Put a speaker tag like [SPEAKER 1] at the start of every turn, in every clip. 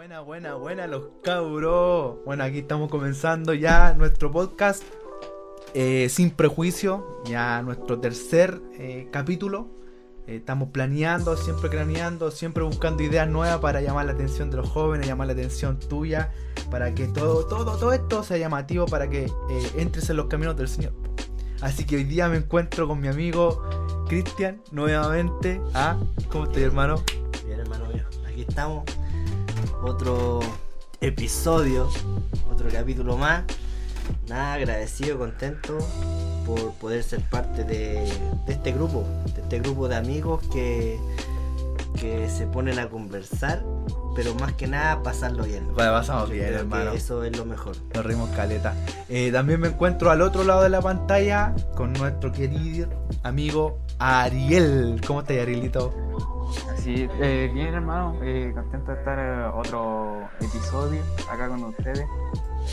[SPEAKER 1] Buena, buena, buena los cabros. Bueno, aquí estamos comenzando ya nuestro podcast eh, sin prejuicio, ya nuestro tercer eh, capítulo. Eh, estamos planeando, siempre craneando, siempre buscando ideas nuevas para llamar la atención de los jóvenes, llamar la atención tuya, para que todo, todo, todo esto sea llamativo, para que entres en los caminos del Señor. Así que hoy día me encuentro con mi amigo Cristian nuevamente. Ah, ¿cómo estás, hermano?
[SPEAKER 2] Bien, hermano mío, aquí estamos. Otro episodio, otro capítulo más. Nada, agradecido, contento por poder ser parte de, de este grupo, de este grupo de amigos que, que se ponen a conversar, pero más que nada pasarlo bien.
[SPEAKER 1] Bueno, pasamos bien,
[SPEAKER 2] Creo que
[SPEAKER 1] hermano.
[SPEAKER 2] Eso es lo mejor.
[SPEAKER 1] Nos rimos caleta. Eh, también me encuentro al otro lado de la pantalla con nuestro querido amigo Ariel. ¿Cómo estás, Arielito?
[SPEAKER 3] Así, eh, bien hermano, eh, contento de estar eh, otro episodio acá con ustedes.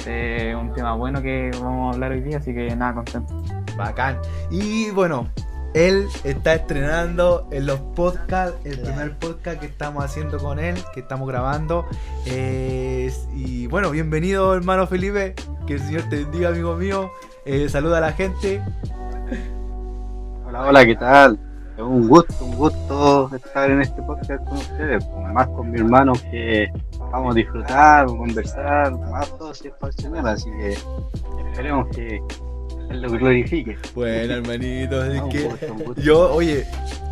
[SPEAKER 3] Eh, un tema bueno que vamos a hablar hoy día, así que nada, contento.
[SPEAKER 1] Bacán. Y bueno, él está estrenando en los podcasts, el primer podcast que estamos haciendo con él, que estamos grabando. Eh, y bueno, bienvenido hermano Felipe, que el Señor te bendiga amigo mío. Eh, saluda a la gente.
[SPEAKER 4] Hola, hola, ¿qué tal? Es un gusto, un gusto estar en este podcast con ustedes, más con mi hermano que vamos a disfrutar, conversar, más todo si es Señor, así que esperemos que Él lo glorifique.
[SPEAKER 1] Bueno, hermanito, es que
[SPEAKER 4] gusto, un gusto.
[SPEAKER 1] yo, oye,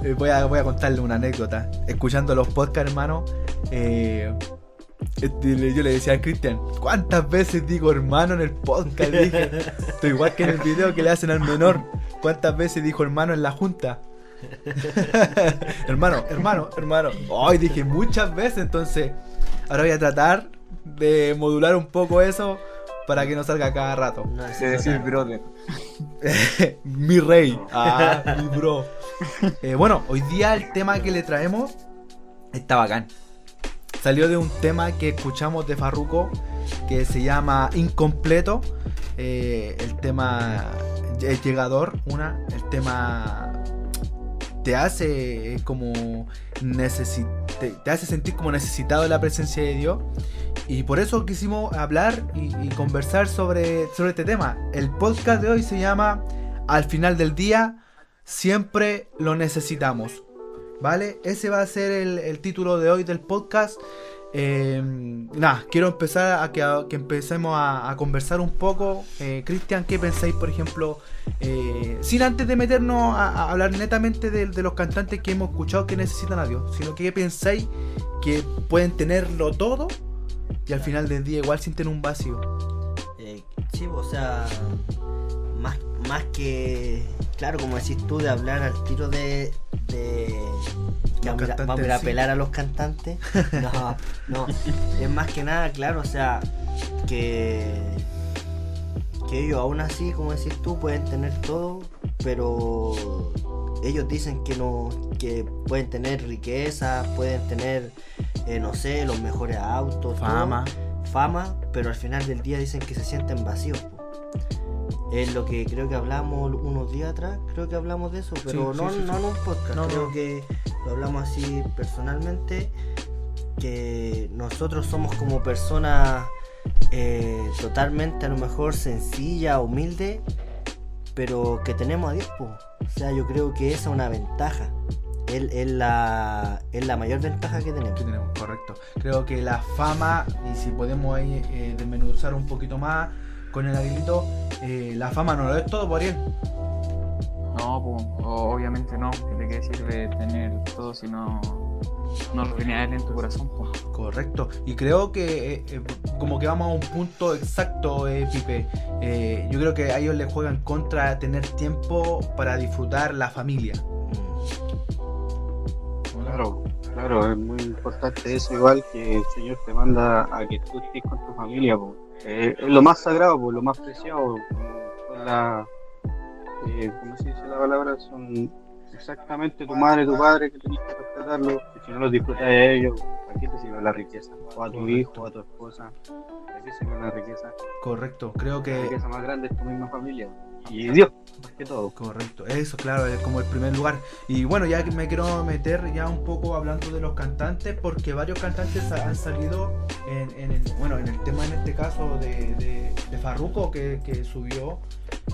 [SPEAKER 1] eh, voy a, voy a contarle una anécdota. Escuchando los podcasts, hermano, eh, le- yo le decía a Cristian, ¿cuántas veces digo hermano en el podcast? Le dije, estoy igual que en el video que le hacen al menor. ¿Cuántas veces dijo hermano en la junta? hermano, hermano, hermano. Hoy dije muchas veces, entonces ahora voy a tratar de modular un poco eso para que no salga cada rato.
[SPEAKER 2] No,
[SPEAKER 3] De decir brother.
[SPEAKER 1] mi rey. Ah, mi bro. Eh, bueno, hoy día el tema que le traemos está bacán. Salió de un tema que escuchamos de Farruko que se llama Incompleto. Eh, el tema es llegador, una. El tema te hace como necesi- te, te hace sentir como necesitado de la presencia de Dios. Y por eso quisimos hablar y, conversar sobre, sobre este tema. El podcast de hoy se llama Al final del día, siempre lo necesitamos. ¿Vale? Ese va a ser el título de hoy del podcast. Eh, nada, quiero empezar a que, empecemos a, conversar un poco. Eh, Cristian, ¿qué pensáis, por ejemplo? eh, sin antes de meternos a, hablar netamente de, los cantantes que hemos escuchado que necesitan a Dios, sino que ¿qué pensáis que pueden tenerlo todo y al final del día igual sienten un vacío?
[SPEAKER 2] Eh, sí, o sea, más, más que, claro, como decís tú, de hablar al tiro de...
[SPEAKER 1] Los
[SPEAKER 2] vamos, a, vamos a apelar a los cantantes. No, no, es más que nada, claro, o sea, que, que ellos aún así, como decís tú, pueden tener todo, pero ellos dicen que no, que pueden tener riqueza, pueden tener, eh, no sé, los mejores autos, todo
[SPEAKER 1] Fama.
[SPEAKER 2] fama, pero al final del día dicen que se sienten vacíos. Es lo que creo que hablamos unos días atrás, creo que hablamos de eso, pero
[SPEAKER 1] Sí,
[SPEAKER 2] no,
[SPEAKER 1] sí, sí,
[SPEAKER 2] no en un podcast,
[SPEAKER 1] No,
[SPEAKER 2] creo
[SPEAKER 1] no.
[SPEAKER 2] que lo hablamos así personalmente, que nosotros somos como personas eh, totalmente a lo mejor sencilla, humilde, pero que tenemos a Dios. po. O sea, yo creo que esa es una ventaja. Es, es la, es la mayor ventaja que tenemos.
[SPEAKER 1] que tenemos, correcto. Creo que la fama, y si podemos ahí eh, desmenuzar un poquito más con el aguilito, eh, la fama no lo es todo por él.
[SPEAKER 3] No, pues, obviamente no. ¿De qué sirve tener todo si no, no lo tiene a él en tu corazón? po?
[SPEAKER 1] Correcto. Y creo que eh, eh, como que vamos a un punto exacto, eh, Pipe. Eh, yo creo que a ellos les juega en contra tener tiempo para disfrutar la familia.
[SPEAKER 4] Claro, claro, es muy importante eso, igual que el Señor te manda a que tú estés con tu familia, po. Eh, lo más sagrado, po, lo más preciado, son la, eh, ¿cómo se dice la palabra? Son exactamente tu madre, tu padre, que tenés que respetarlo. Si no los disfrutas de ellos, ¿a qué te sirve la riqueza? O a tu
[SPEAKER 1] Correcto.
[SPEAKER 4] hijo, a tu esposa. ¿A qué sirve la riqueza?
[SPEAKER 1] Correcto, creo
[SPEAKER 4] La
[SPEAKER 1] que
[SPEAKER 4] riqueza más grande es tu misma familia. Y Dios, más que todo.
[SPEAKER 1] Correcto, eso claro, es como el primer lugar. Y bueno, ya me quiero meter ya un poco hablando de los cantantes, porque varios cantantes ha- han salido en, el, bueno, en el tema en este caso de, de, Farruko que, subió.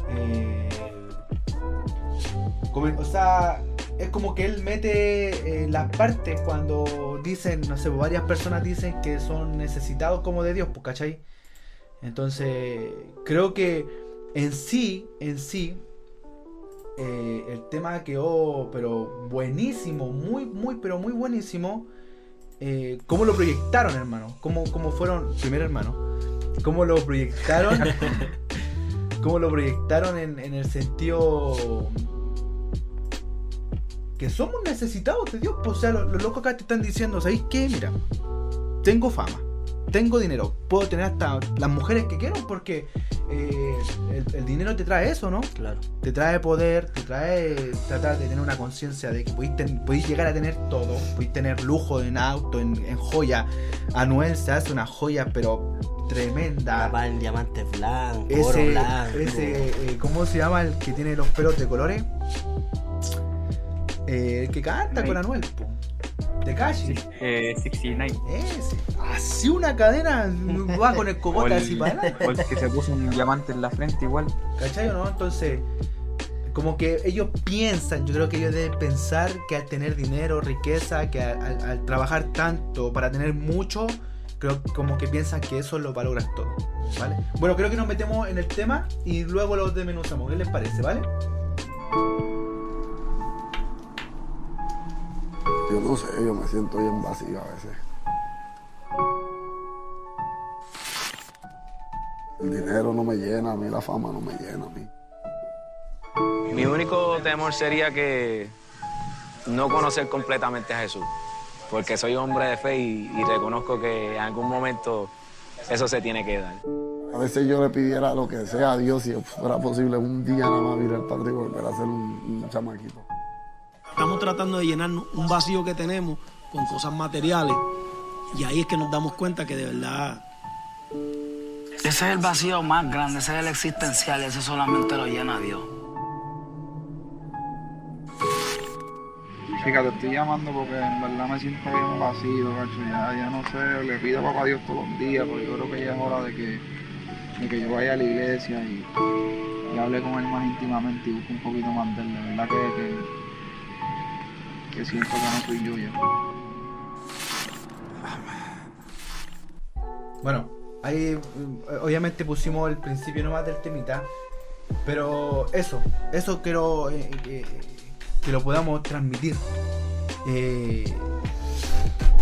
[SPEAKER 1] eh, o sea, es como que él mete eh, las partes cuando dicen, no sé, varias personas dicen que son necesitados como de Dios, pues, ¿cachai? Entonces, creo que en sí, en sí, eh, el tema quedó, pero buenísimo, muy, muy, pero muy buenísimo. Eh, ¿Cómo lo proyectaron, hermano? ¿Cómo, cómo fueron, primer hermano? ¿Cómo lo proyectaron? ¿Cómo lo proyectaron en, en el sentido que somos necesitados de Dios? Pues, o sea, los, los locos acá te están diciendo, ¿sabéis qué? Mira, tengo fama, tengo dinero, puedo tener hasta las mujeres que quiero porque eh, el, el dinero te trae eso, ¿no?
[SPEAKER 2] Claro.
[SPEAKER 1] te trae poder, te trae tratar de tener una conciencia de que podéis, ten- podéis llegar a tener todo, podéis tener lujo en auto, en, en joya. Anuel se hace una joya, pero tremenda.
[SPEAKER 2] Capaz en diamantes blancos,
[SPEAKER 1] Ese,
[SPEAKER 2] blanco.
[SPEAKER 1] ese eh, ¿cómo se llama el que tiene los pelos de colores? Eh, el que canta con
[SPEAKER 3] Nate.
[SPEAKER 1] Anuel, po. Tekashi.
[SPEAKER 3] Eh, 69.
[SPEAKER 1] Ese. Así una cadena va con el cogote así para adelante.
[SPEAKER 3] o el que se puso un diamante en la frente igual.
[SPEAKER 1] ¿Cachai o no? Entonces, como que ellos piensan, yo creo que ellos deben pensar que al tener dinero, riqueza, que al, al- al trabajar tanto para tener mucho, creo como que piensan que eso lo valoras todo, ¿vale? Bueno, creo que nos metemos en el tema y luego lo desmenuzamos, ¿qué les parece, ¿vale?
[SPEAKER 5] Yo no sé, yo me siento bien vacío a veces. El dinero no me llena, a mí la fama no me llena a mí.
[SPEAKER 6] Mi único temor sería que no conocer completamente a Jesús, porque soy hombre de fe y, y reconozco que en algún momento eso se tiene que dar.
[SPEAKER 5] A veces yo le pidiera lo que sea a Dios si fuera posible un día nada más virar para atrás y volver a ser un, un chamaquito.
[SPEAKER 7] Estamos tratando de llenar un vacío que tenemos con cosas materiales y ahí es que nos damos cuenta que de verdad
[SPEAKER 8] Ese es el vacío más grande, ese es el existencial, ese solamente lo llena Dios.
[SPEAKER 3] Chica, te estoy llamando porque en verdad me siento bien vacío, gacho. Ya, ya no sé, le pido a papá Dios todos los días, porque yo creo que ya es hora de que, de que yo vaya a la iglesia y, y hable con él más íntimamente y busque un poquito más de él. De verdad que, que, que siento que no soy yo ya.
[SPEAKER 1] Bueno, ahí mm, obviamente pusimos el principio nomás del temita, pero eso, eso quiero eh, que, que lo podamos transmitir. Eh,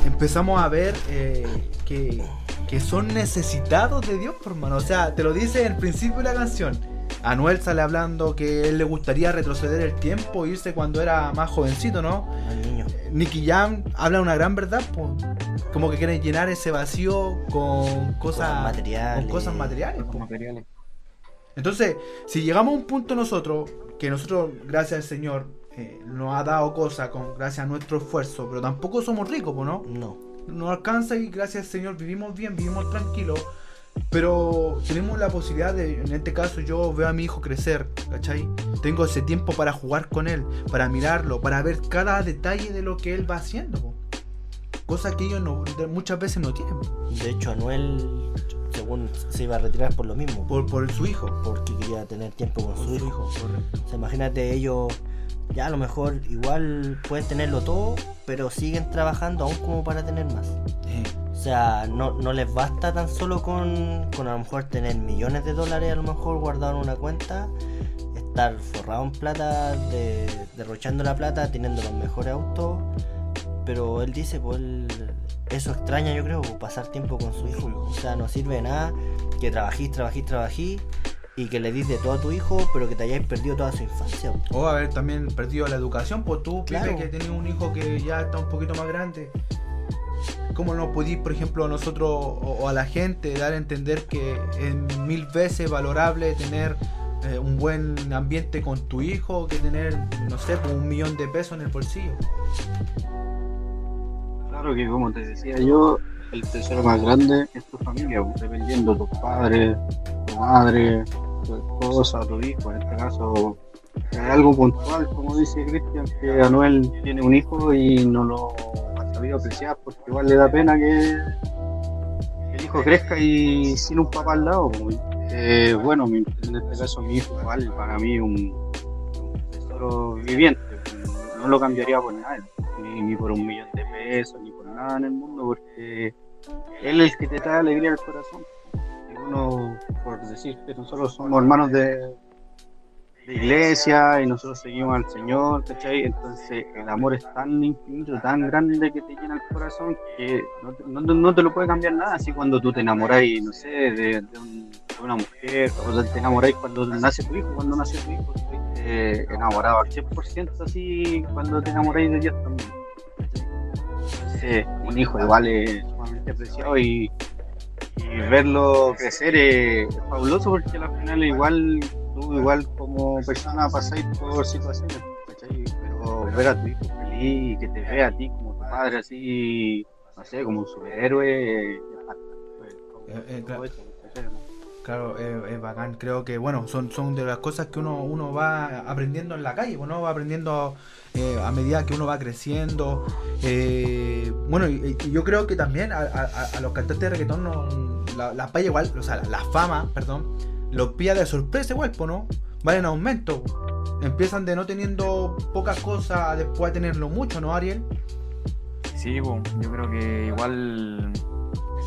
[SPEAKER 1] empezamos a ver eh, que, que son necesitados de Dios, hermano. O sea, te lo dice en el principio de la canción. Anuel sale hablando que él le gustaría retroceder el tiempo, irse cuando era más jovencito, ¿no?
[SPEAKER 2] Al niño.
[SPEAKER 1] Nicky Jam habla una gran verdad, pues. Como que quieren llenar ese vacío con cosas,
[SPEAKER 2] Cosas materiales.
[SPEAKER 1] con cosas materiales.
[SPEAKER 3] Con
[SPEAKER 1] po.
[SPEAKER 3] materiales.
[SPEAKER 1] Entonces, si llegamos a un punto nosotros, que nosotros, gracias al Señor, eh, nos ha dado cosas con gracias a nuestro esfuerzo, pero tampoco somos ricos, pues, ¿no?
[SPEAKER 2] No.
[SPEAKER 1] Nos alcanza y gracias al Señor vivimos bien, vivimos tranquilos. Pero tenemos la posibilidad de, en este caso yo veo a mi hijo crecer, ¿cachai? Tengo ese tiempo para jugar con él, para mirarlo, para ver cada detalle de lo que él va haciendo. po. Cosa que ellos no- de- muchas veces no tienen,
[SPEAKER 2] De hecho, Anuel, según se iba a retirar por lo mismo,
[SPEAKER 1] por, por su hijo.
[SPEAKER 2] porque quería tener tiempo con
[SPEAKER 1] Por
[SPEAKER 2] su hijo.
[SPEAKER 1] correcto.
[SPEAKER 2] O sea, imagínate ellos, ya a lo mejor igual pueden tenerlo todo, pero siguen trabajando aún como para tener más.
[SPEAKER 1] Eh,
[SPEAKER 2] O sea, no, no les basta tan solo con, con a lo mejor tener millones de dólares a lo mejor guardados en una cuenta, estar forrado en plata, de, derrochando la plata, teniendo los mejores autos. Pero él dice, pues él- eso extraña yo creo, pasar tiempo con su hijo. O sea, no sirve de nada que trabajís, trabajís, trabajís y que le dis de todo a tu hijo, pero que te hayáis perdido toda su infancia.
[SPEAKER 1] O haber también perdido la educación, pues tú, Pipe,
[SPEAKER 2] Claro.
[SPEAKER 1] que tienes un hijo que ya está un poquito más grande. ¿Cómo no podís, por ejemplo, a nosotros o, a la gente dar a entender que es mil veces valorable tener eh, un buen ambiente con tu hijo que tener, no sé, pues, un millón de pesos en el bolsillo.
[SPEAKER 4] Claro que como te decía yo, el tesoro más grande es tu familia, pues, dependiendo de tus padres, tu madre, tu esposa, tu hijo, en este caso es algo puntual, como dice Cristian, que Anuel tiene un hijo y no lo sabido apreciar porque igual le da pena que el hijo crezca y sin un papá al lado. pues. Eh, bueno, en este caso mi hijo igual para mí un, tesoro viviente, no lo cambiaría por nada, ni, ni por un millón de pesos, ni por nada en el mundo, porque él es el que te trae alegría al corazón. Y uno, por decir que nosotros somos hermanos de, iglesia y nosotros seguimos al Señor, ¿cachai? Entonces el amor es tan infinito, tan grande que te llena el corazón que no te, no, te lo puede cambiar nada. Así cuando tú te enamoras, no sé, de, de un- de una mujer, o te enamoras cuando nace tu hijo, cuando nace tu hijo, estuviste enamorado al 100% así cuando te enamoráis de Dios también. un hijo igual es sumamente apreciado y, verlo crecer es fabuloso porque al final igual tú igual como persona pasáis por situaciones, ¿cachai? pero ver a tu hijo feliz y que te vea a ti como tu padre así, no sé, como un superhéroe.
[SPEAKER 1] Eh, eh, claro. Claro, es, es bacán. Creo que, bueno, son, son de las cosas que uno, uno va aprendiendo en la calle, uno va aprendiendo eh, a medida que uno va creciendo. Eh, bueno, y, y yo creo que también a, a- a los cantantes de reggaetón no- la, la igual, o sea, la, la fama, perdón, los pilla de sorpresa igual, ¿no? Van en aumento. Empiezan de no teniendo pocas cosas, después a tenerlo mucho, ¿no, Ariel?
[SPEAKER 9] Sí, po, yo creo que igual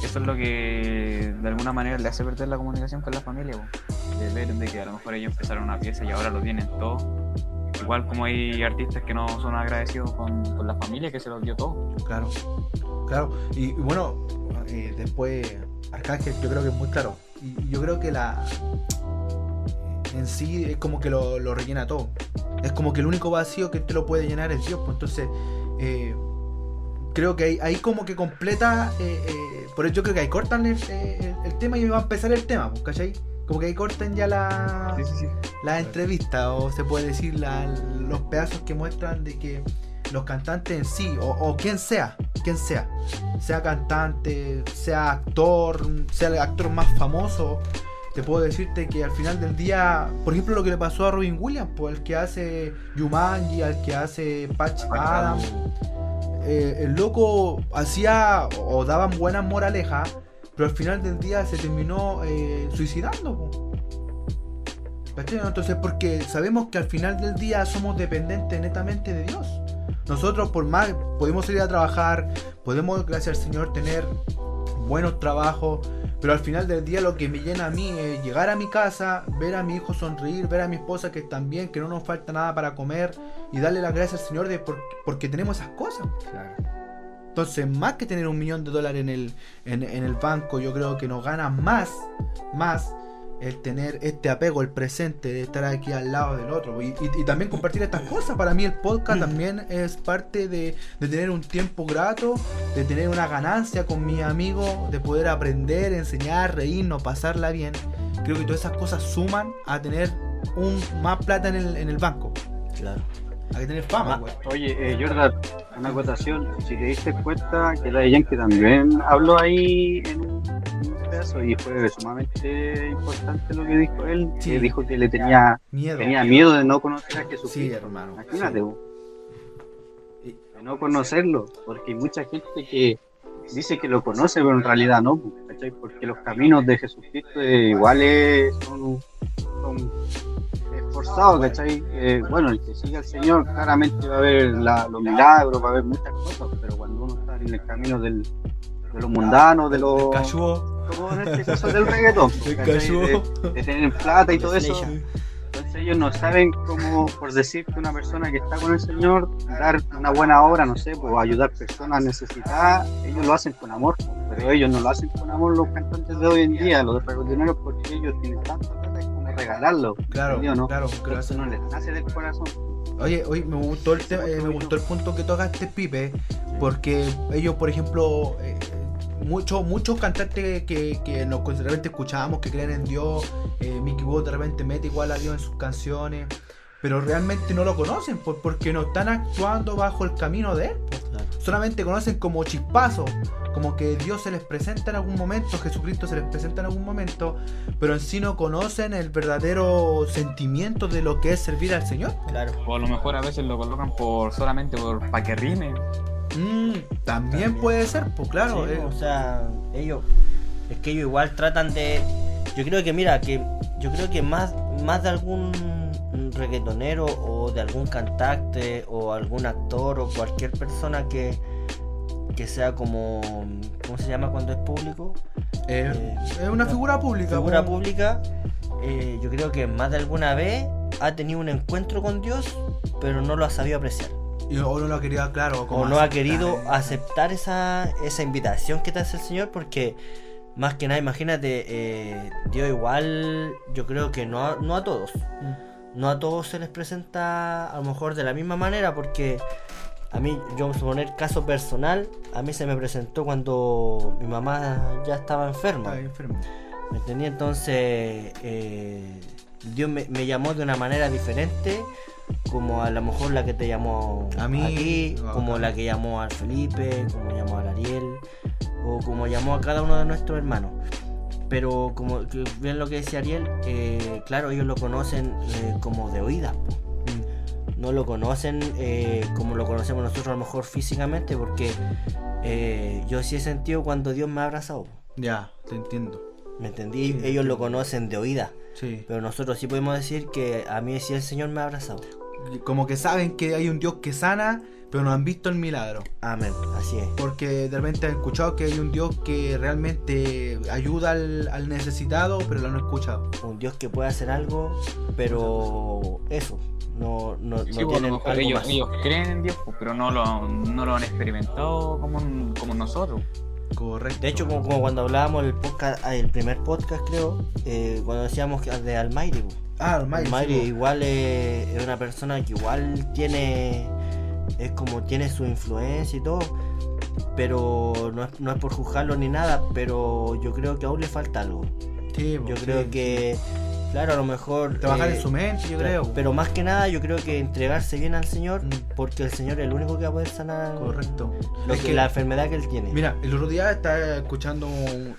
[SPEAKER 9] eso es lo que de alguna manera le hace perder la comunicación con la familia, po. de ver de que a lo mejor ellos empezaron una pieza y ahora lo tienen todo. Igual como hay artistas que no son agradecidos con, con la familia que se los dio todo.
[SPEAKER 1] Claro, claro. Y, y bueno, eh, después Arcángel yo creo que es muy claro. Y, yo creo que la en sí es como que lo, lo rellena todo. Es como que el único vacío que te lo puede llenar es Dios. Pues entonces, eh, creo que ahí, ahí como que completa. eh, eh, por eso yo creo que ahí cortan el, el- el tema y va a empezar el tema, pues, ¿cachai? Como que ahí cortan ya la,
[SPEAKER 9] Sí, sí, sí.
[SPEAKER 1] la entrevista o se puede decir la- los pedazos que muestran de que los cantantes en sí o, o quien sea, quien sea, sea cantante, sea actor, sea el actor más famoso, te puedo decirte que al final del día, por ejemplo lo que le pasó a Robin Williams, pues el que hace Jumanji, al que hace Patch Adams, eh, el loco hacía o daban buenas moralejas, pero al final del día se terminó eh, suicidando. Entonces, porque sabemos que al final del día somos dependientes netamente de Dios. Nosotros, por más, podemos ir a trabajar, podemos, gracias al Señor, tener buenos trabajos, pero al final del día lo que me llena a mí es llegar a mi casa, ver a mi hijo sonreír, ver a mi esposa que están bien, que no nos falta nada para comer y darle las gracias al Señor de por- porque tenemos esas cosas. Entonces, más que tener un millón de dólares en el, en, en el banco, yo creo que nos gana más, más el tener este apego, el presente, de estar aquí al lado del otro. Y, y- y también compartir estas cosas. Para mí el podcast también es parte de, de tener un tiempo grato, de tener una ganancia con mis amigos, de poder aprender, enseñar, reírnos, pasarla bien. Creo que todas esas cosas suman a tener un más plata en el, en el banco.
[SPEAKER 2] Claro.
[SPEAKER 1] A que tener fama,
[SPEAKER 2] Ma-
[SPEAKER 1] güey.
[SPEAKER 4] Oye, eh, Jordan, una acotación. Si te diste cuenta que la Yankee también habló ahí en un, pedazo y fue sumamente importante lo que dijo él,
[SPEAKER 1] Sí.
[SPEAKER 4] que dijo que le tenía,
[SPEAKER 1] Miedo.
[SPEAKER 4] tenía miedo de no conocer a Jesucristo.
[SPEAKER 1] Sí, hermano.
[SPEAKER 4] Imagínate,
[SPEAKER 1] sí.
[SPEAKER 4] de no conocerlo, porque hay mucha gente que dice que lo conoce, pero en realidad no, ¿cachai? Porque los caminos de Jesucristo eh, iguales son, son esforzados, ¿cachai? Eh, bueno, el que sigue al Señor claramente va a ver la- los milagros, va a ver muchas cosas, pero cuando uno está en el camino del, de lo mundano, de lo... Como en este caso del reggaetón, de, de tener plata y todo eso. Entonces ellos no saben cómo, por decir que una persona que está con el Señor, dar una buena obra, no sé, pues ayudar personas necesitadas, ellos lo hacen con amor, pero ellos no lo hacen con amor los cantantes de hoy en día, los de reggaetoneros, porque ellos tienen tanta plata como regalarlo,
[SPEAKER 1] Claro,
[SPEAKER 4] ¿entendido, no?
[SPEAKER 1] claro, claro.
[SPEAKER 4] Entonces no les nace del corazón.
[SPEAKER 1] Oye, oye, me gustó el tema- eh, me gustó el punto que tocaste, Pipe, porque ellos, por ejemplo, eh, muchos muchos cantantes que, que nos de repente escuchábamos que creen en Dios, eh, Mickey Wood de repente mete igual a Dios en sus canciones, pero realmente no lo conocen por- porque no están actuando bajo el camino de él.
[SPEAKER 2] Claro.
[SPEAKER 1] Solamente conocen como chispazos, como que Dios se les presenta en algún momento, Jesucristo se les presenta en algún momento, pero en sí no conocen el verdadero sentimiento de lo que es servir al Señor.
[SPEAKER 2] Claro.
[SPEAKER 9] O a lo mejor a veces lo colocan por solamente por para que rime.
[SPEAKER 1] Mm, también, puede ser, pues claro.
[SPEAKER 2] Sí,
[SPEAKER 1] eh,
[SPEAKER 2] o sea, ellos es que ellos igual tratan de yo creo que mira que yo creo que más más de algún reggaetonero o de algún cantante o algún actor o cualquier persona que que sea como ¿cómo se llama cuando es público?
[SPEAKER 1] eh,
[SPEAKER 2] eh,
[SPEAKER 1] es una figura pública.
[SPEAKER 2] figura
[SPEAKER 1] po.
[SPEAKER 2] pública, yo creo que más de alguna vez ha tenido un encuentro con Dios, pero no lo ha sabido apreciar.
[SPEAKER 1] O no lo ha querido, claro. como
[SPEAKER 2] o no ha
[SPEAKER 1] aceptar,
[SPEAKER 2] querido
[SPEAKER 1] eh.
[SPEAKER 2] aceptar esa, esa invitación que te hace el Señor porque más que nada imagínate eh, Dios igual yo creo que no a, no a todos
[SPEAKER 1] Mm.
[SPEAKER 2] no a todos se les presenta a lo mejor de la misma manera porque a mí yo vamos a poner caso personal a mí se me presentó cuando mi mamá ya estaba enferma
[SPEAKER 1] Está enfermo.
[SPEAKER 2] ¿Me entendí? Entonces, eh, Dios me, me llamó de una manera diferente, como a lo mejor la que te llamó
[SPEAKER 1] A mí,
[SPEAKER 2] ti,
[SPEAKER 1] a
[SPEAKER 2] como
[SPEAKER 1] acá.
[SPEAKER 2] la que llamó al Felipe, como llamó al Ariel, o como llamó a cada uno de nuestros hermanos. Pero como bien lo que decía Ariel, eh, claro, ellos lo conocen eh, como de oídas.
[SPEAKER 1] Mm.
[SPEAKER 2] No lo conocen eh, como lo conocemos nosotros a lo mejor físicamente, porque yo sí he sentido cuando Dios me ha abrazado.
[SPEAKER 1] Ya, te entiendo.
[SPEAKER 2] ¿Me entendí?
[SPEAKER 1] Sí.
[SPEAKER 2] Ellos lo conocen de oídas.
[SPEAKER 1] Sí.
[SPEAKER 2] Pero nosotros sí podemos decir que a mí sí el Señor me ha abrazado.
[SPEAKER 1] Como que saben que hay un Dios que sana, pero no han visto el milagro.
[SPEAKER 2] Amén, así es.
[SPEAKER 1] Porque de repente han escuchado que hay un Dios que realmente ayuda al, al necesitado, pero lo han escuchado.
[SPEAKER 2] Un Dios que puede hacer algo, pero eso, no, no, no
[SPEAKER 9] Sí, pues,
[SPEAKER 2] tienen algo
[SPEAKER 9] ellos,
[SPEAKER 2] más.
[SPEAKER 9] ellos creen en Dios, pues, pero no lo, no lo han experimentado como, como nosotros.
[SPEAKER 1] Correcto.
[SPEAKER 2] De hecho, como, como cuando hablábamos el podcast, ah, el primer podcast creo, eh, cuando decíamos que de Almighty.
[SPEAKER 1] Ah, Almighty,
[SPEAKER 2] Almighty
[SPEAKER 1] sí,
[SPEAKER 2] igual es, es una persona que igual tiene, es como tiene su influencia y todo, pero no es, no es por juzgarlo ni nada, pero yo creo que aún le falta algo.
[SPEAKER 1] Sí,
[SPEAKER 2] Yo
[SPEAKER 1] sí.
[SPEAKER 2] creo que, claro, a lo mejor...
[SPEAKER 1] Trabajar
[SPEAKER 2] eh,
[SPEAKER 1] en su mente, yo creo.
[SPEAKER 2] Pero más que nada, yo creo que entregarse bien al Señor,
[SPEAKER 1] Mm.
[SPEAKER 2] porque el Señor es el único que va a poder sanar
[SPEAKER 1] Correcto.
[SPEAKER 2] lo
[SPEAKER 1] Es
[SPEAKER 2] que,
[SPEAKER 1] que-
[SPEAKER 2] la enfermedad que él tiene.
[SPEAKER 1] Mira, el otro día estaba escuchando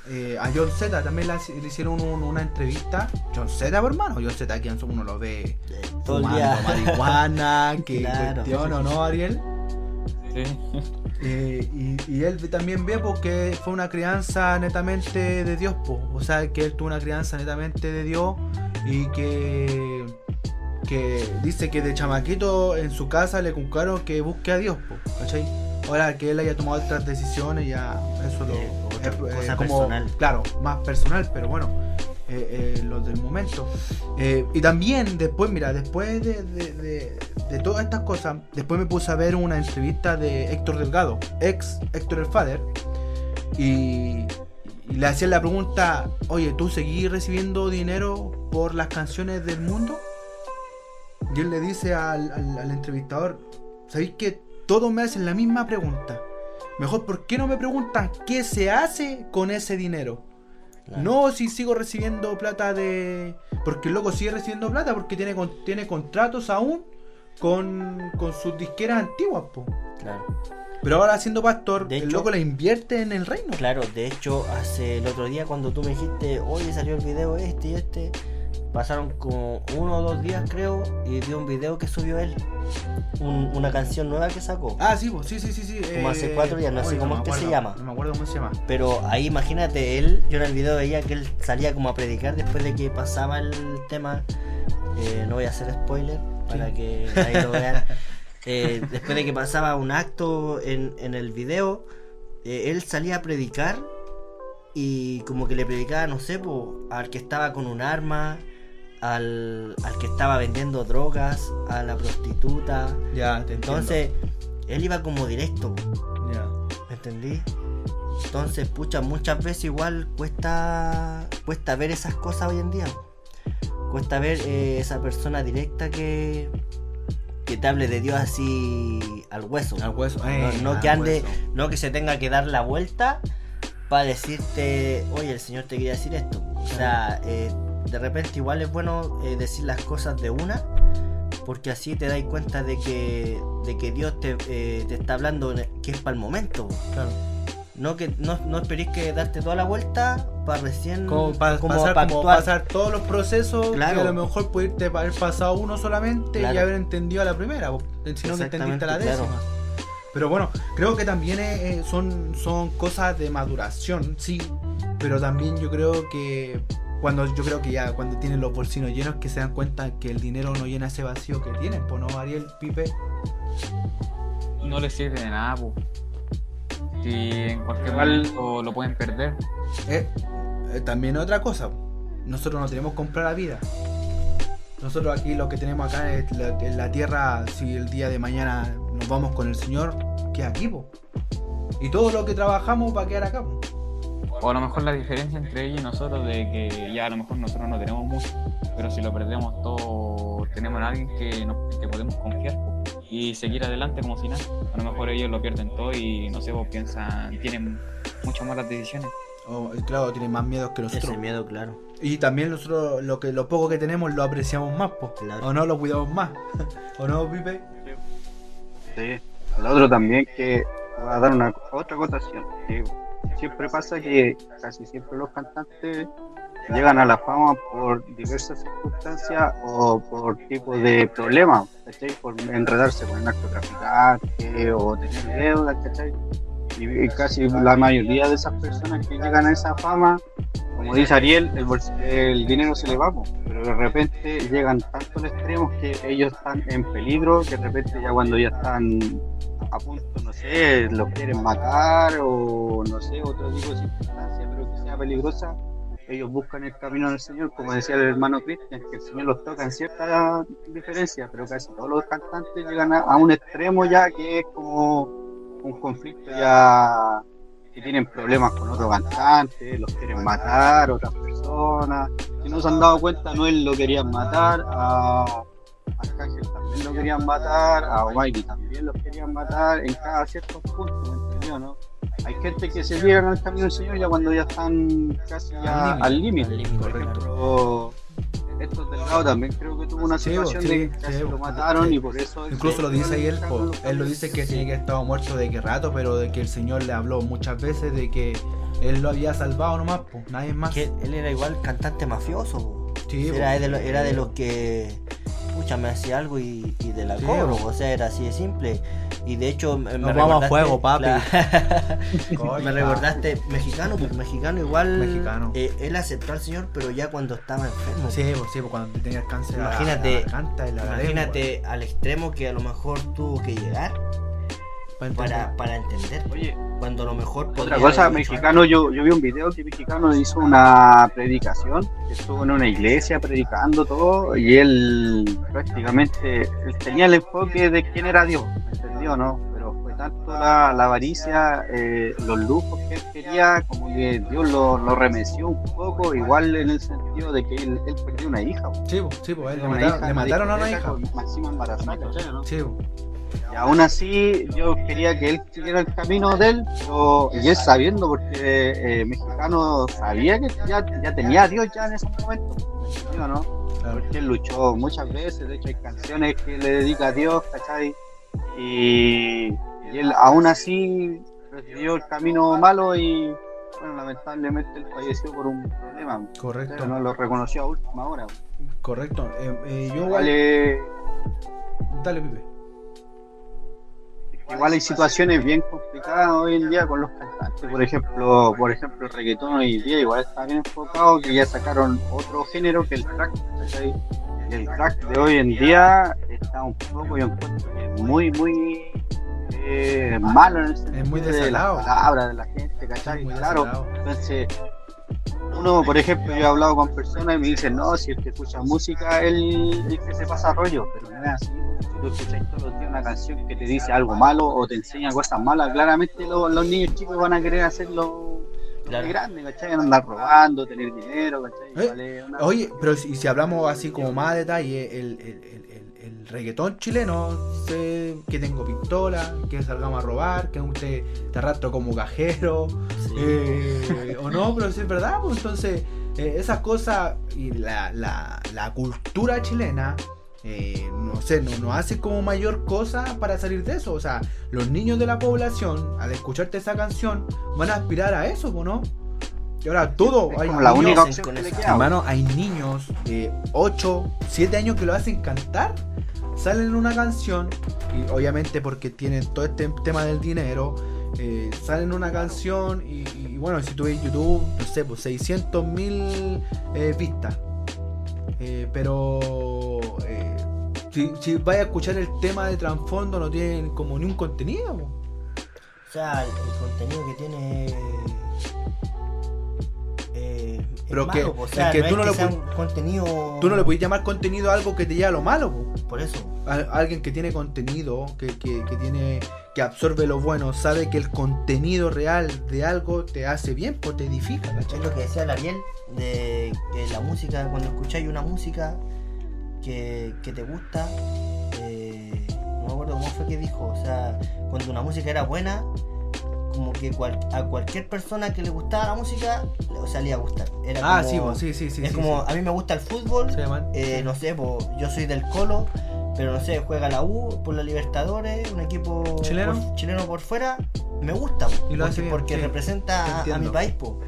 [SPEAKER 1] eh, a John Z, también la- le hicieron un- una entrevista. John Z, por hermano. John Z, aquí uno lo ve
[SPEAKER 2] todo el
[SPEAKER 1] fumando
[SPEAKER 2] día.
[SPEAKER 1] marihuana, que
[SPEAKER 2] Claro.
[SPEAKER 1] cuestión, ¿o no, Ariel?
[SPEAKER 9] Sí.
[SPEAKER 1] Eh, y, y él también ve porque fue una crianza netamente de Dios, po. o sea que él tuvo una crianza netamente de Dios y que, que dice que de chamaquito en su casa le culcaron que busque a Dios, po, ¿cachai? Ahora que él haya tomado otras decisiones ya eso lo
[SPEAKER 2] Eh, otra
[SPEAKER 1] es- es
[SPEAKER 2] cosa
[SPEAKER 1] como-
[SPEAKER 2] personal.
[SPEAKER 1] claro, más personal, pero bueno, eh, eh, lo del momento. Eh, y también después, mira, después de, de- de- todas estas cosas, después me puse a ver una entrevista de Héctor Delgado, ex Héctor el Father, y, le hacían la pregunta, oye, ¿tú seguís recibiendo dinero por las canciones del mundo? Y él le dice al entrevistador, ¿sabéis que todos me hacen la misma pregunta? Mejor, ¿por qué no me preguntan qué se hace con ese dinero?
[SPEAKER 2] Claro.
[SPEAKER 1] No si sigo recibiendo plata de... Porque el loco sigue recibiendo plata porque tiene, con- tiene contratos aún con, con sus disqueras antiguas, po.
[SPEAKER 2] Claro.
[SPEAKER 1] Pero ahora siendo pastor,
[SPEAKER 2] De
[SPEAKER 1] el
[SPEAKER 2] hecho-
[SPEAKER 1] loco le invierte en el reino.
[SPEAKER 2] Claro, de hecho, hace el otro día cuando tú me dijiste, oye, salió el video este y este, pasaron como uno o dos días, creo, y dio un video que subió él. Un- una canción nueva que sacó.
[SPEAKER 1] Ah, sí, po, sí, sí, sí, sí.
[SPEAKER 2] Como hace cuatro días, no sé cómo es que se llama.
[SPEAKER 1] No me acuerdo cómo se llama.
[SPEAKER 2] Pero ahí imagínate él, yo en el video veía que él salía como a predicar después de que pasaba el tema. eh, no voy a hacer spoiler para
[SPEAKER 1] Sí.
[SPEAKER 2] que ahí lo vean. Eh, después de que pasaba un acto en, en el video, eh, él salía a predicar y como que le predicaba, no sé, po, al que estaba con un arma, al, al que estaba vendiendo drogas, a la prostituta.
[SPEAKER 1] Ya, te.
[SPEAKER 2] Entonces, él iba como directo.
[SPEAKER 1] Ya.
[SPEAKER 2] ¿Me entendí? Entonces, pucha, muchas veces igual cuesta cuesta ver esas cosas hoy en día. Cuesta ver eh, esa persona directa que que te hable de Dios así al hueso.
[SPEAKER 1] Al hueso.
[SPEAKER 2] No,
[SPEAKER 1] eh,
[SPEAKER 2] no
[SPEAKER 1] al
[SPEAKER 2] que ande,
[SPEAKER 1] hueso.
[SPEAKER 2] no que se tenga que dar la vuelta para decirte, oye, el Señor te quería decir esto. O sea, eh, de repente igual es bueno eh, decir las cosas de una, porque así te das cuenta de que, de que Dios te, eh, te está hablando que es para el momento.
[SPEAKER 1] Claro.
[SPEAKER 2] No que no, no esperéis que darte toda la vuelta para recién
[SPEAKER 1] Como, pa-
[SPEAKER 2] como
[SPEAKER 1] pasar,
[SPEAKER 2] pa'
[SPEAKER 1] como
[SPEAKER 2] actuar.
[SPEAKER 1] pasar todos los procesos
[SPEAKER 2] Claro.
[SPEAKER 1] que a lo mejor pudiste haber pasado uno solamente y haber entendido a la primera, po, sino que entendiste a la décima.
[SPEAKER 2] claro.
[SPEAKER 1] Pero bueno, creo que también eh, son, son cosas de maduración, sí, pero también yo creo que cuando yo creo que ya cuando tienen los bolsillos llenos que se dan cuenta que el dinero no llena ese vacío que tienen, pues no, Ariel, Pipe.
[SPEAKER 9] No les sirve de nada, po. Si en cualquier momento lo pueden perder.
[SPEAKER 1] Eh, eh, también otra cosa, nosotros no tenemos que comprar la vida. Nosotros aquí lo que tenemos acá es la, en la tierra, si el día de mañana nos vamos con el Señor, queda aquí, po. Y todo lo que trabajamos va a quedar acá, po.
[SPEAKER 9] O a lo mejor la diferencia entre ellos y nosotros de que ya a lo mejor nosotros no tenemos mucho, pero si lo perdemos todo, tenemos a alguien que, nos, que podemos confiar y seguir adelante como si nada. A lo mejor ellos lo pierden todo y no sé, vos piensan, tienen muchas malas decisiones.
[SPEAKER 1] O, y claro, tienen más miedo que nosotros.
[SPEAKER 2] Ese miedo, claro.
[SPEAKER 1] Y también nosotros lo que lo poco que tenemos lo apreciamos más, po.
[SPEAKER 2] Claro.
[SPEAKER 1] O no lo cuidamos más. ¿O no, Pipe?
[SPEAKER 4] Sí. Lo otro también que voy a dar una otra acotación. que siempre pasa que casi siempre los cantantes llegan a la fama por diversas circunstancias o por tipo de problemas, ¿cachai? Por enredarse con el narcotraficante o tener deudas, ¿cachai? Y, casi la mayoría de esas personas que llegan a esa fama, como dice Ariel, el, el dinero se le va, pero de repente llegan tanto al extremo que ellos están en peligro, que de repente ya cuando ya están a punto, no sé, los quieren matar o no sé, otro tipo de circunstancia, pero que sea peligrosa, ellos buscan el camino del Señor, como decía el hermano Cristian, que el Señor los toca en cierta diferencia, pero casi todos los cantantes llegan a, un extremo ya que es como un conflicto ya que tienen problemas con otros cantantes, los quieren matar, otras personas, si no se han dado cuenta, no él lo querían matar, a Arcángel también lo querían matar, a Almighty también lo querían matar, en cada cierto punto, ¿me entendió, no? Hay gente que se llegan al camino del Señor ya cuando ya están casi ya al límite.
[SPEAKER 1] Correcto.
[SPEAKER 4] estos delgados también creo que tuvo una
[SPEAKER 1] Sí,
[SPEAKER 4] situación
[SPEAKER 1] sí,
[SPEAKER 4] de que casi
[SPEAKER 1] sí,
[SPEAKER 4] lo mataron
[SPEAKER 1] sí.
[SPEAKER 4] y por eso...
[SPEAKER 1] Incluso lo dice ahí él, po. él lo dice que tiene que haber estado muerto de que rato, pero de que el Señor le habló muchas veces de que él lo había salvado nomás, pues, nadie más.
[SPEAKER 2] Que él era igual cantante mafioso. po.
[SPEAKER 1] Sí,
[SPEAKER 2] era,
[SPEAKER 1] po.
[SPEAKER 2] de lo- era de los que, pucha, me hacía algo y, y de la
[SPEAKER 1] Sí,
[SPEAKER 2] cobro. O sea, era así de simple. Y de hecho, me,
[SPEAKER 1] Nos
[SPEAKER 2] me
[SPEAKER 1] vamos a fuego, papi. Coño,
[SPEAKER 2] me recordaste mexicano, porque mexicano igual.
[SPEAKER 1] Mexicano.
[SPEAKER 2] eh, él aceptó al Señor, pero ya cuando estaba enfermo.
[SPEAKER 1] Sí, pues, sí, pues, cuando tenías cáncer la-
[SPEAKER 2] Imagínate-
[SPEAKER 1] a la garganta y la
[SPEAKER 2] Imagínate al extremo que a lo mejor tuvo que llegar
[SPEAKER 1] lengua,
[SPEAKER 2] para, para entender.
[SPEAKER 4] Oye,
[SPEAKER 2] Cuando a lo mejor
[SPEAKER 4] Otra cosa, mexicano, yo, yo vi un video que mexicano hizo una predicación, estuvo en una iglesia predicando todo, y él prácticamente él tenía el enfoque de quién era Dios, ¿me entendió, no? Pero fue tanto la, la avaricia, eh, los lujos que él quería, como que Dios lo, lo remeció un poco, igual en el sentido de que él, él perdió una hija.
[SPEAKER 1] Sí, pues, sí, pues, le mataron,
[SPEAKER 4] hija
[SPEAKER 1] le mataron a una hija.
[SPEAKER 4] Máxima embarazada, ¿cachai, no?
[SPEAKER 1] Sí.
[SPEAKER 4] Y aún así, yo quería que él siguiera el camino de él, pero y él sabiendo, porque eh, mexicano sabía que ya, ya tenía a Dios ya en ese momento, ¿me entendió, no? Porque él luchó muchas veces, de hecho hay canciones que le dedica a Dios, ¿cachai? Y, y él aún así recibió el camino malo y, bueno, lamentablemente él falleció por un problema,
[SPEAKER 1] Correcto,
[SPEAKER 4] pero no lo reconoció a última hora.
[SPEAKER 1] correcto. Eh, eh, yo.
[SPEAKER 4] Vale,
[SPEAKER 1] Dale, Pipe.
[SPEAKER 4] Igual hay situaciones bien complicadas hoy en día con los cantantes. Por ejemplo, por ejemplo, el reggaetón hoy en día igual está bien enfocado que ya sacaron otro género que el track. el track de hoy en día está un poco, yo encuentro muy, muy eh, malo en el sentido
[SPEAKER 1] muy
[SPEAKER 4] de las palabras de la gente, ¿cachai? Claro, entonces uno, por ejemplo, yo he hablado con personas y me dicen, no, si el que escucha música, él es que se pasa rollo, pero no es así. Si tú escuchas todos los días una canción que te dice algo malo o te enseña cosas malas, claramente lo- los niños chicos van a querer hacer lo,
[SPEAKER 2] Claro.
[SPEAKER 4] grande, ¿cachai? Andar robando, tener dinero, ¿cachai?
[SPEAKER 1] Eh,
[SPEAKER 4] una-
[SPEAKER 1] Oye, pero si, si hablamos así como más a detalle, el, el, el, el- el reggaetón chileno, sé que tengo pistola, que salgamos a robar, que usted te arrastro como cajero,
[SPEAKER 2] Sí.
[SPEAKER 1] eh, o no, pero si es verdad, pues entonces eh, esas cosas y la, la, la cultura chilena, eh, no sé, no, no hace como mayor cosa para salir de eso. O sea, los niños de la población, al escucharte esa canción, van a aspirar a eso, ¿pues, ¿no? Y ahora todo, hay
[SPEAKER 4] la
[SPEAKER 1] niños-
[SPEAKER 4] única opción que.
[SPEAKER 1] Hermano, hay niños de 8, 7 años que lo hacen cantar. Salen en una canción, y obviamente porque tienen todo este tema del dinero, eh, salen en una canción y, y bueno, si tú ves YouTube, no sé, pues 600 mil vistas. Eh, pero eh, si, si vais a escuchar el tema de trasfondo, no tienen como ni un contenido. po.
[SPEAKER 2] O sea, el, el contenido que tiene. Eh, es
[SPEAKER 1] Pero
[SPEAKER 2] malo,
[SPEAKER 1] que-
[SPEAKER 2] po. o sea,
[SPEAKER 1] es que
[SPEAKER 2] no
[SPEAKER 1] tú
[SPEAKER 2] es
[SPEAKER 1] no
[SPEAKER 2] que sea un contenido.
[SPEAKER 1] Tú no le puedes llamar contenido a algo que te lleva a lo malo. po.
[SPEAKER 2] Por eso.
[SPEAKER 1] Al- alguien que tiene contenido, que, que, que tiene que absorbe lo bueno, sabe que el contenido real de algo te hace bien, pues te edifica,
[SPEAKER 2] Es lo que decía el Ariel, de que la música, cuando escucháis una música que, que te gusta, eh, no me acuerdo cómo fue que dijo, o sea, cuando una música era buena, como que cual- a cualquier persona que le gustaba la música, o sea, le iba a gustar. Era
[SPEAKER 1] Ah,
[SPEAKER 2] como-
[SPEAKER 1] sí, pues, sí, sí, sí.
[SPEAKER 2] es
[SPEAKER 1] sí,
[SPEAKER 2] como,
[SPEAKER 1] sí.
[SPEAKER 2] a mí me gusta el fútbol,
[SPEAKER 1] llaman-
[SPEAKER 2] eh, no sé, po, yo soy del Colo, pero no sé, juega la U por la Libertadores, un equipo
[SPEAKER 1] ¿Chileno?
[SPEAKER 2] por, chileno por fuera, me gusta,
[SPEAKER 1] Y lo
[SPEAKER 2] porque,
[SPEAKER 1] bien,
[SPEAKER 2] porque
[SPEAKER 1] sí.
[SPEAKER 2] representa a- a, mi país, po.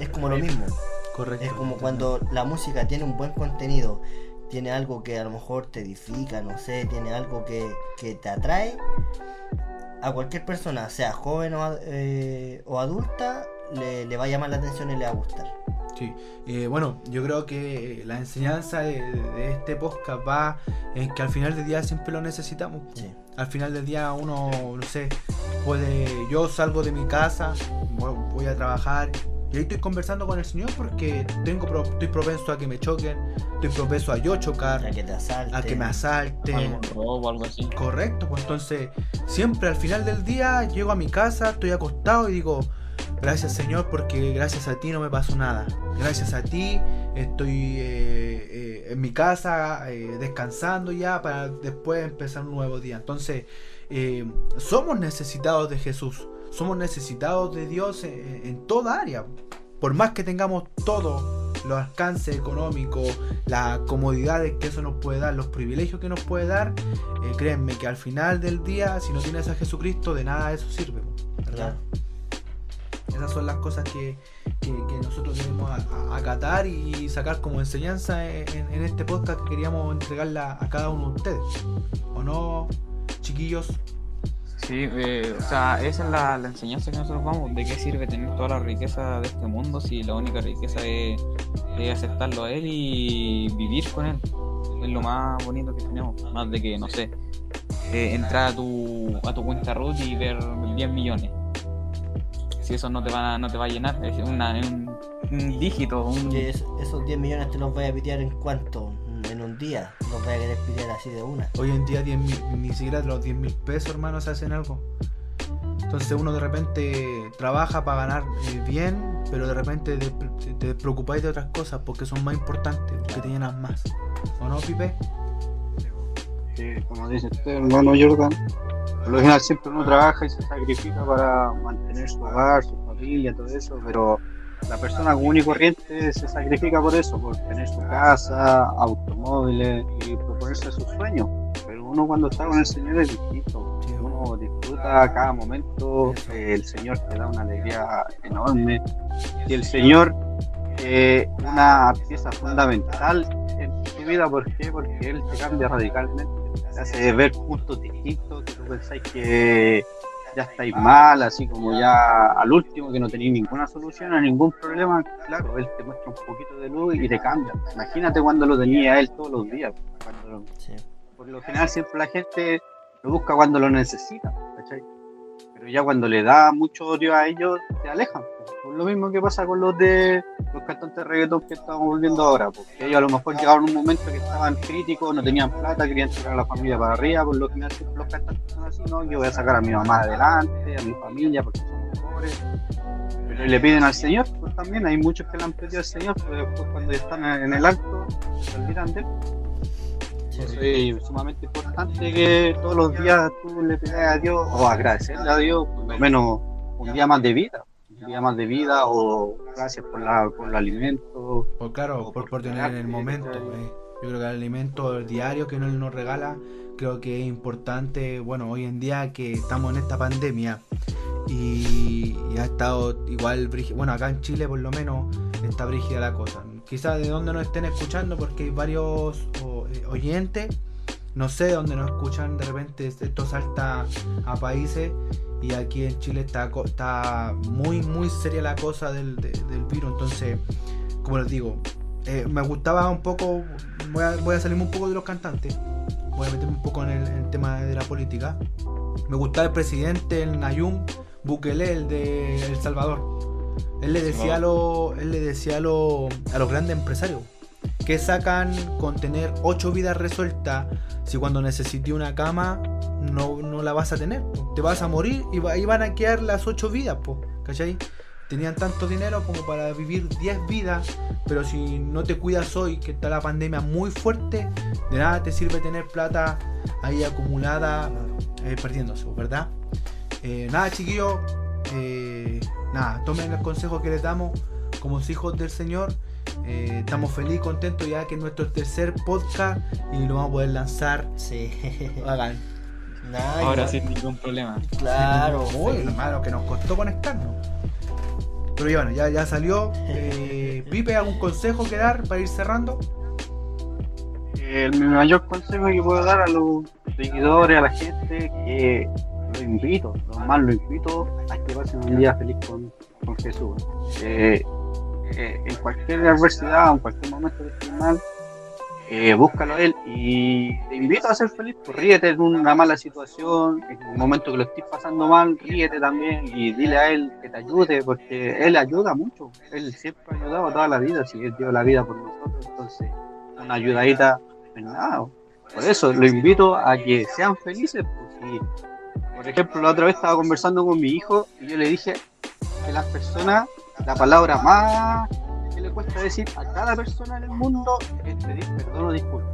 [SPEAKER 2] Es como lo mismo.
[SPEAKER 1] Correcto.
[SPEAKER 2] Es como cuando la música tiene un buen contenido, tiene algo que a lo mejor te edifica, no sé, tiene algo que, que te atrae, a cualquier persona, sea joven o, eh, o adulta, le, le va a llamar la atención y le va a gustar.
[SPEAKER 1] Sí, eh, bueno, yo creo que la enseñanza de, de este podcast va en que al final del día siempre lo necesitamos.
[SPEAKER 2] Sí.
[SPEAKER 1] Al final del día uno, no sé, puede, yo salgo de mi casa, voy a trabajar y ahí estoy conversando con el Señor porque tengo, pro- estoy propenso a que me choquen, estoy propenso a yo
[SPEAKER 2] A
[SPEAKER 1] chocar,
[SPEAKER 2] que te asalte.
[SPEAKER 1] a que me asalten.
[SPEAKER 9] algún robo o algo así.
[SPEAKER 1] Correcto, pues entonces siempre al final del día llego a mi casa, estoy acostado y digo, gracias Señor porque gracias a ti no me pasó nada. Gracias a ti estoy eh, eh, en mi casa eh, descansando ya para después empezar un nuevo día. Entonces eh, somos necesitados de Jesús, somos necesitados de Dios en, en toda área. Por más que tengamos todo, los alcances económicos, las comodidades que eso nos puede dar, los privilegios que nos puede dar, eh, créanme que al final del día, si no tienes a Jesucristo, de nada eso sirve. ¿verdad?
[SPEAKER 2] Claro.
[SPEAKER 1] Esas son las cosas que, que- que nosotros debemos acatar y sacar como enseñanza en, en este podcast que queríamos entregarla a cada uno de ustedes. ¿O no, chiquillos?
[SPEAKER 9] Sí, eh, o sea, esa es la, la enseñanza que nosotros vamos. ¿De qué sirve tener toda la riqueza de este mundo si la única riqueza es, aceptarlo a Él y vivir con Él? Es lo más bonito que tenemos. Más de que, no sé, eh, entrar a tu, a tu cuenta root y ver 10 millones. Si eso no te va, no te va a llenar, es una, un, un dígito, un,
[SPEAKER 2] esos 10 millones te los voy a pitear en cuánto? En día. Los voy a querer pitear así de una.
[SPEAKER 1] Hoy en día 10 mil- ni siquiera de los 10 mil pesos, hermano, se hacen algo. Entonces uno de repente trabaja para ganar eh, bien, pero de repente te, preocupáis de otras cosas porque son más importantes, porque te llenan más. ¿O no, Pipe?
[SPEAKER 4] que, como dice usted, hermano Jordan, lo general siempre uno trabaja y se sacrifica para mantener su hogar, su familia, todo eso, pero la persona común y corriente se sacrifica por eso, por tener su casa, automóviles y proponerse sus sueños. Pero uno cuando está con el Señor es distinto, uno disfruta cada momento, el Señor te da una alegría enorme y el Señor eh, una pieza fundamental en tu vida. ¿Por qué? Porque Él te cambia radicalmente, te hace ver puntos distintos, que tú pensáis que ya estáis mal, así como ya al último que no tenéis ninguna solución a ningún problema, claro, Él te muestra un poquito de luz y te cambia. Imagínate cuando lo tenía Él todos los días, cuando
[SPEAKER 2] Sí.
[SPEAKER 4] por lo general siempre la gente lo busca cuando lo necesita, ¿cachai? Pero ya cuando le da mucho odio a ellos, se alejan. Por lo mismo que pasa con los de los cantantes de reggaetón que estamos volviendo ahora, porque ellos a lo mejor llegaron a un momento que estaban críticos, no tenían plata, querían tirar a la familia para arriba, por lo siempre los cantantes son así, no, yo voy a sacar a mi mamá adelante, a mi familia, porque somos pobres. pero le piden al Señor, pues también hay muchos que le han pedido al Señor, pero después cuando están en el alto, se olvidan de él. Eso es sumamente importante que todos los días tú le pidas a Dios o agradecerle a Dios por lo menos un día más de vida, un día más de vida o gracias por, la, por el alimento.
[SPEAKER 1] Por claro, por, por tener en el momento. eh. Yo creo que el alimento diario que Él nos regala, creo que es importante, bueno, hoy en día que estamos en esta pandemia y, ha estado igual, bueno, acá en Chile por lo menos está brígida la cosa. Quizás de donde nos estén escuchando, porque hay varios eh, oyentes, no sé de dónde nos escuchan, de repente esto salta a países y aquí en Chile está, está muy, muy seria la cosa del, de- del virus, entonces, como les digo, eh, me gustaba un poco, voy a, voy a salirme un poco de los cantantes, voy a meterme un poco en el, en el tema de la política. Me gustaba el presidente, el Nayum Bukele, el de El Salvador. Él le decía a los, él le decía a los, a los grandes empresarios que sacan con tener ocho vidas resueltas si cuando necesite una cama no, no la vas a tener, po. te vas a morir y va- ahí van a quedar las ocho vidas, po, ¿cachai? Tenían tanto dinero como para vivir 10 vidas, pero si no te cuidas hoy, que está la pandemia muy fuerte, de nada te sirve tener plata ahí acumulada eh, perdiéndose, ¿verdad? Eh, nada, chiquillos, eh, nada, tomen el consejo que les damos como hijos del Señor. Eh, estamos felices, contentos ya que es nuestro tercer podcast y lo vamos a poder lanzar.
[SPEAKER 2] Sí.
[SPEAKER 1] Hagan.
[SPEAKER 2] Nada,
[SPEAKER 9] Ahora sin ningún problema.
[SPEAKER 2] Claro.
[SPEAKER 1] Uy, hermano, que nos costó conectarnos. Pero ya, ya, salió. Eh, ¿algún consejo que dar para ir cerrando?
[SPEAKER 4] El mayor consejo que puedo dar a los seguidores, a la gente, que lo invito, lo más lo invito a que pasen un día feliz con, con Jesús. Eh, eh, en cualquier adversidad, en cualquier momento estés mal, eh, búscalo a él y te invito a ser feliz. Pues ríete en una mala situación, en un momento que lo estés pasando mal, ríete también y dile a él que te ayude, porque él ayuda mucho. Él siempre ha ayudado toda la vida, si él dio la vida por nosotros, entonces una ayudadita, pues nada. Por eso lo invito a que sean felices. por ejemplo, la otra vez estaba conversando con mi hijo y yo le dije que las personas, la palabra más que le cuesta decir a cada persona en el mundo es perdón o disculpa.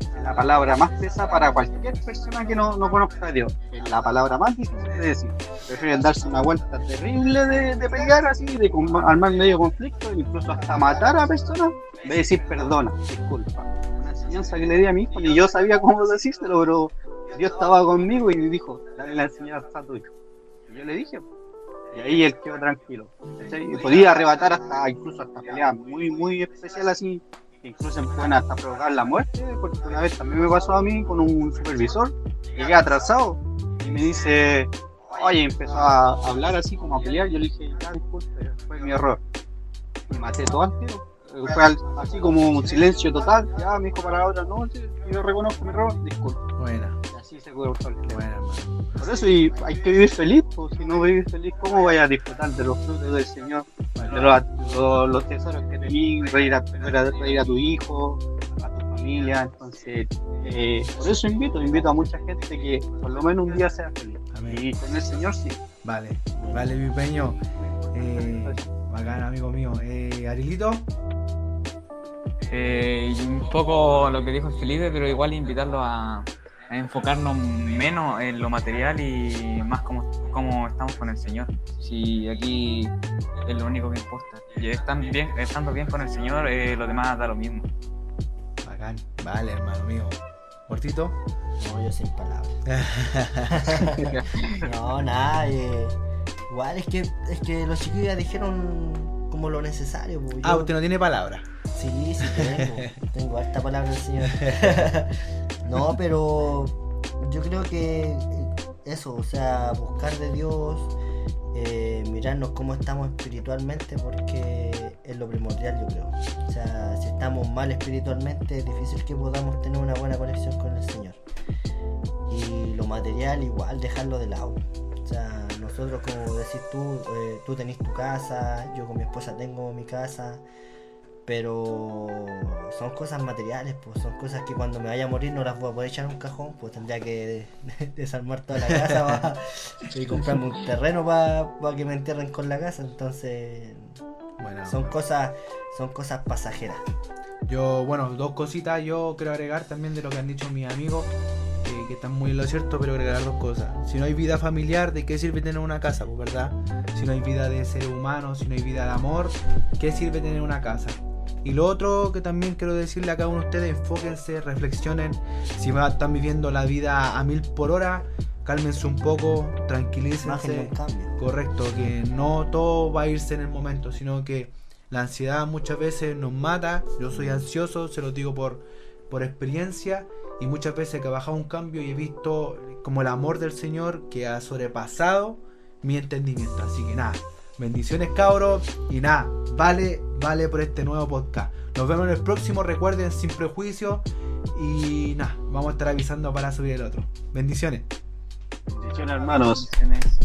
[SPEAKER 4] Es la palabra más pesa para cualquier persona que no, no conozca a Dios. Es la palabra más difícil de decir. Prefieren darse una vuelta terrible de, de pelear así, de armar medio conflicto, incluso hasta matar a personas, de decir perdona, disculpa. Una enseñanza que le di a mi hijo, ni yo sabía cómo decírselo, pero Dios estaba conmigo y me dijo, dale la enseñanza a tu hijo. Y yo le dije, y ahí él quedó tranquilo. Y podía arrebatar hasta, incluso hasta peleas muy, muy especial así, incluso pueden hasta provocar la muerte, porque una vez también me pasó a mí con un supervisor, llegué atrasado y me dice, oye, empezó a hablar así como a pelear, yo le dije, ya disculpe, fue mi error. Y maté todo. Eh, Fue así como un silencio total, ya me dijo para la otra, no, yo reconozco mi error, disculpe.
[SPEAKER 1] Buena, Hermano.
[SPEAKER 4] Por eso y hay que vivir feliz, pues si no vivís feliz, ¿cómo vais a disfrutar de los frutos del Señor? De los, los- los tesoros que tenés, reír a, reír a tu hijo, a tu familia. Entonces, eh, por eso invito, invito a mucha gente que por lo menos un día sea feliz.
[SPEAKER 1] Amén.
[SPEAKER 4] Y con el Señor sí.
[SPEAKER 1] Vale, vale, mi peño. Eh, bacán, amigo mío. Eh, Arilito,
[SPEAKER 9] Eh, un poco lo que dijo Felipe, pero igual invitarlo a enfocarnos menos en lo material y más como, como estamos con el Señor. Si aquí es lo único que importa. Y están bien, estando bien con el Señor, eh, lo demás da lo mismo.
[SPEAKER 1] bacán. Vale, hermano mío. Cortito.
[SPEAKER 2] No, yo sin palabras. no, nada. eh, igual es que, es que los chicos ya dijeron como lo necesario. pues,
[SPEAKER 1] Ah,
[SPEAKER 2] yo-
[SPEAKER 1] usted no tiene palabra.
[SPEAKER 2] Sí, sí tengo. tengo harta palabra del Señor. no, pero yo creo que eso, o sea, buscar de Dios, eh, mirarnos cómo estamos espiritualmente, porque es lo primordial, yo creo. O sea, si estamos mal espiritualmente, es difícil que podamos tener una buena conexión con el Señor. Y lo material, igual, dejarlo de lado. O sea, nosotros, como decís tú, eh, tú tenés tu casa, yo con mi esposa tengo mi casa. Pero son cosas materiales, pues son cosas que cuando me vaya a morir no las voy a poder echar en un cajón, pues tendría que desarmar toda la casa y comprarme un terreno para que me entierren con la casa. Entonces
[SPEAKER 1] Bueno,
[SPEAKER 2] son cosas, son cosas pasajeras.
[SPEAKER 1] Yo, bueno, dos cositas yo quiero agregar también de lo que han dicho mis amigos, que están muy en lo cierto, pero agregar dos cosas. Si no hay vida familiar, ¿de qué sirve tener una casa, pues, verdad? Si no hay vida de ser humano, si no hay vida de amor, ¿qué sirve tener una casa? Y lo otro que también quiero decirle a cada uno de ustedes, enfóquense, reflexionen. Si están viviendo la vida a mil por hora, cálmense un poco, tranquilícense. Correcto, que no todo va a irse en el momento, sino que la ansiedad muchas veces nos mata. Yo soy ansioso, se lo digo por, por experiencia, y muchas veces que he bajado un cambio y he visto como el amor del Señor que ha sobrepasado mi entendimiento. Así que nada, bendiciones cabros, y nada, vale, vale por este nuevo podcast. Nos vemos en el próximo, recuerden, sin prejuicio, y nada, vamos a estar avisando para subir el otro. Bendiciones.
[SPEAKER 4] Bendiciones, hermanos.
[SPEAKER 9] Bendiciones.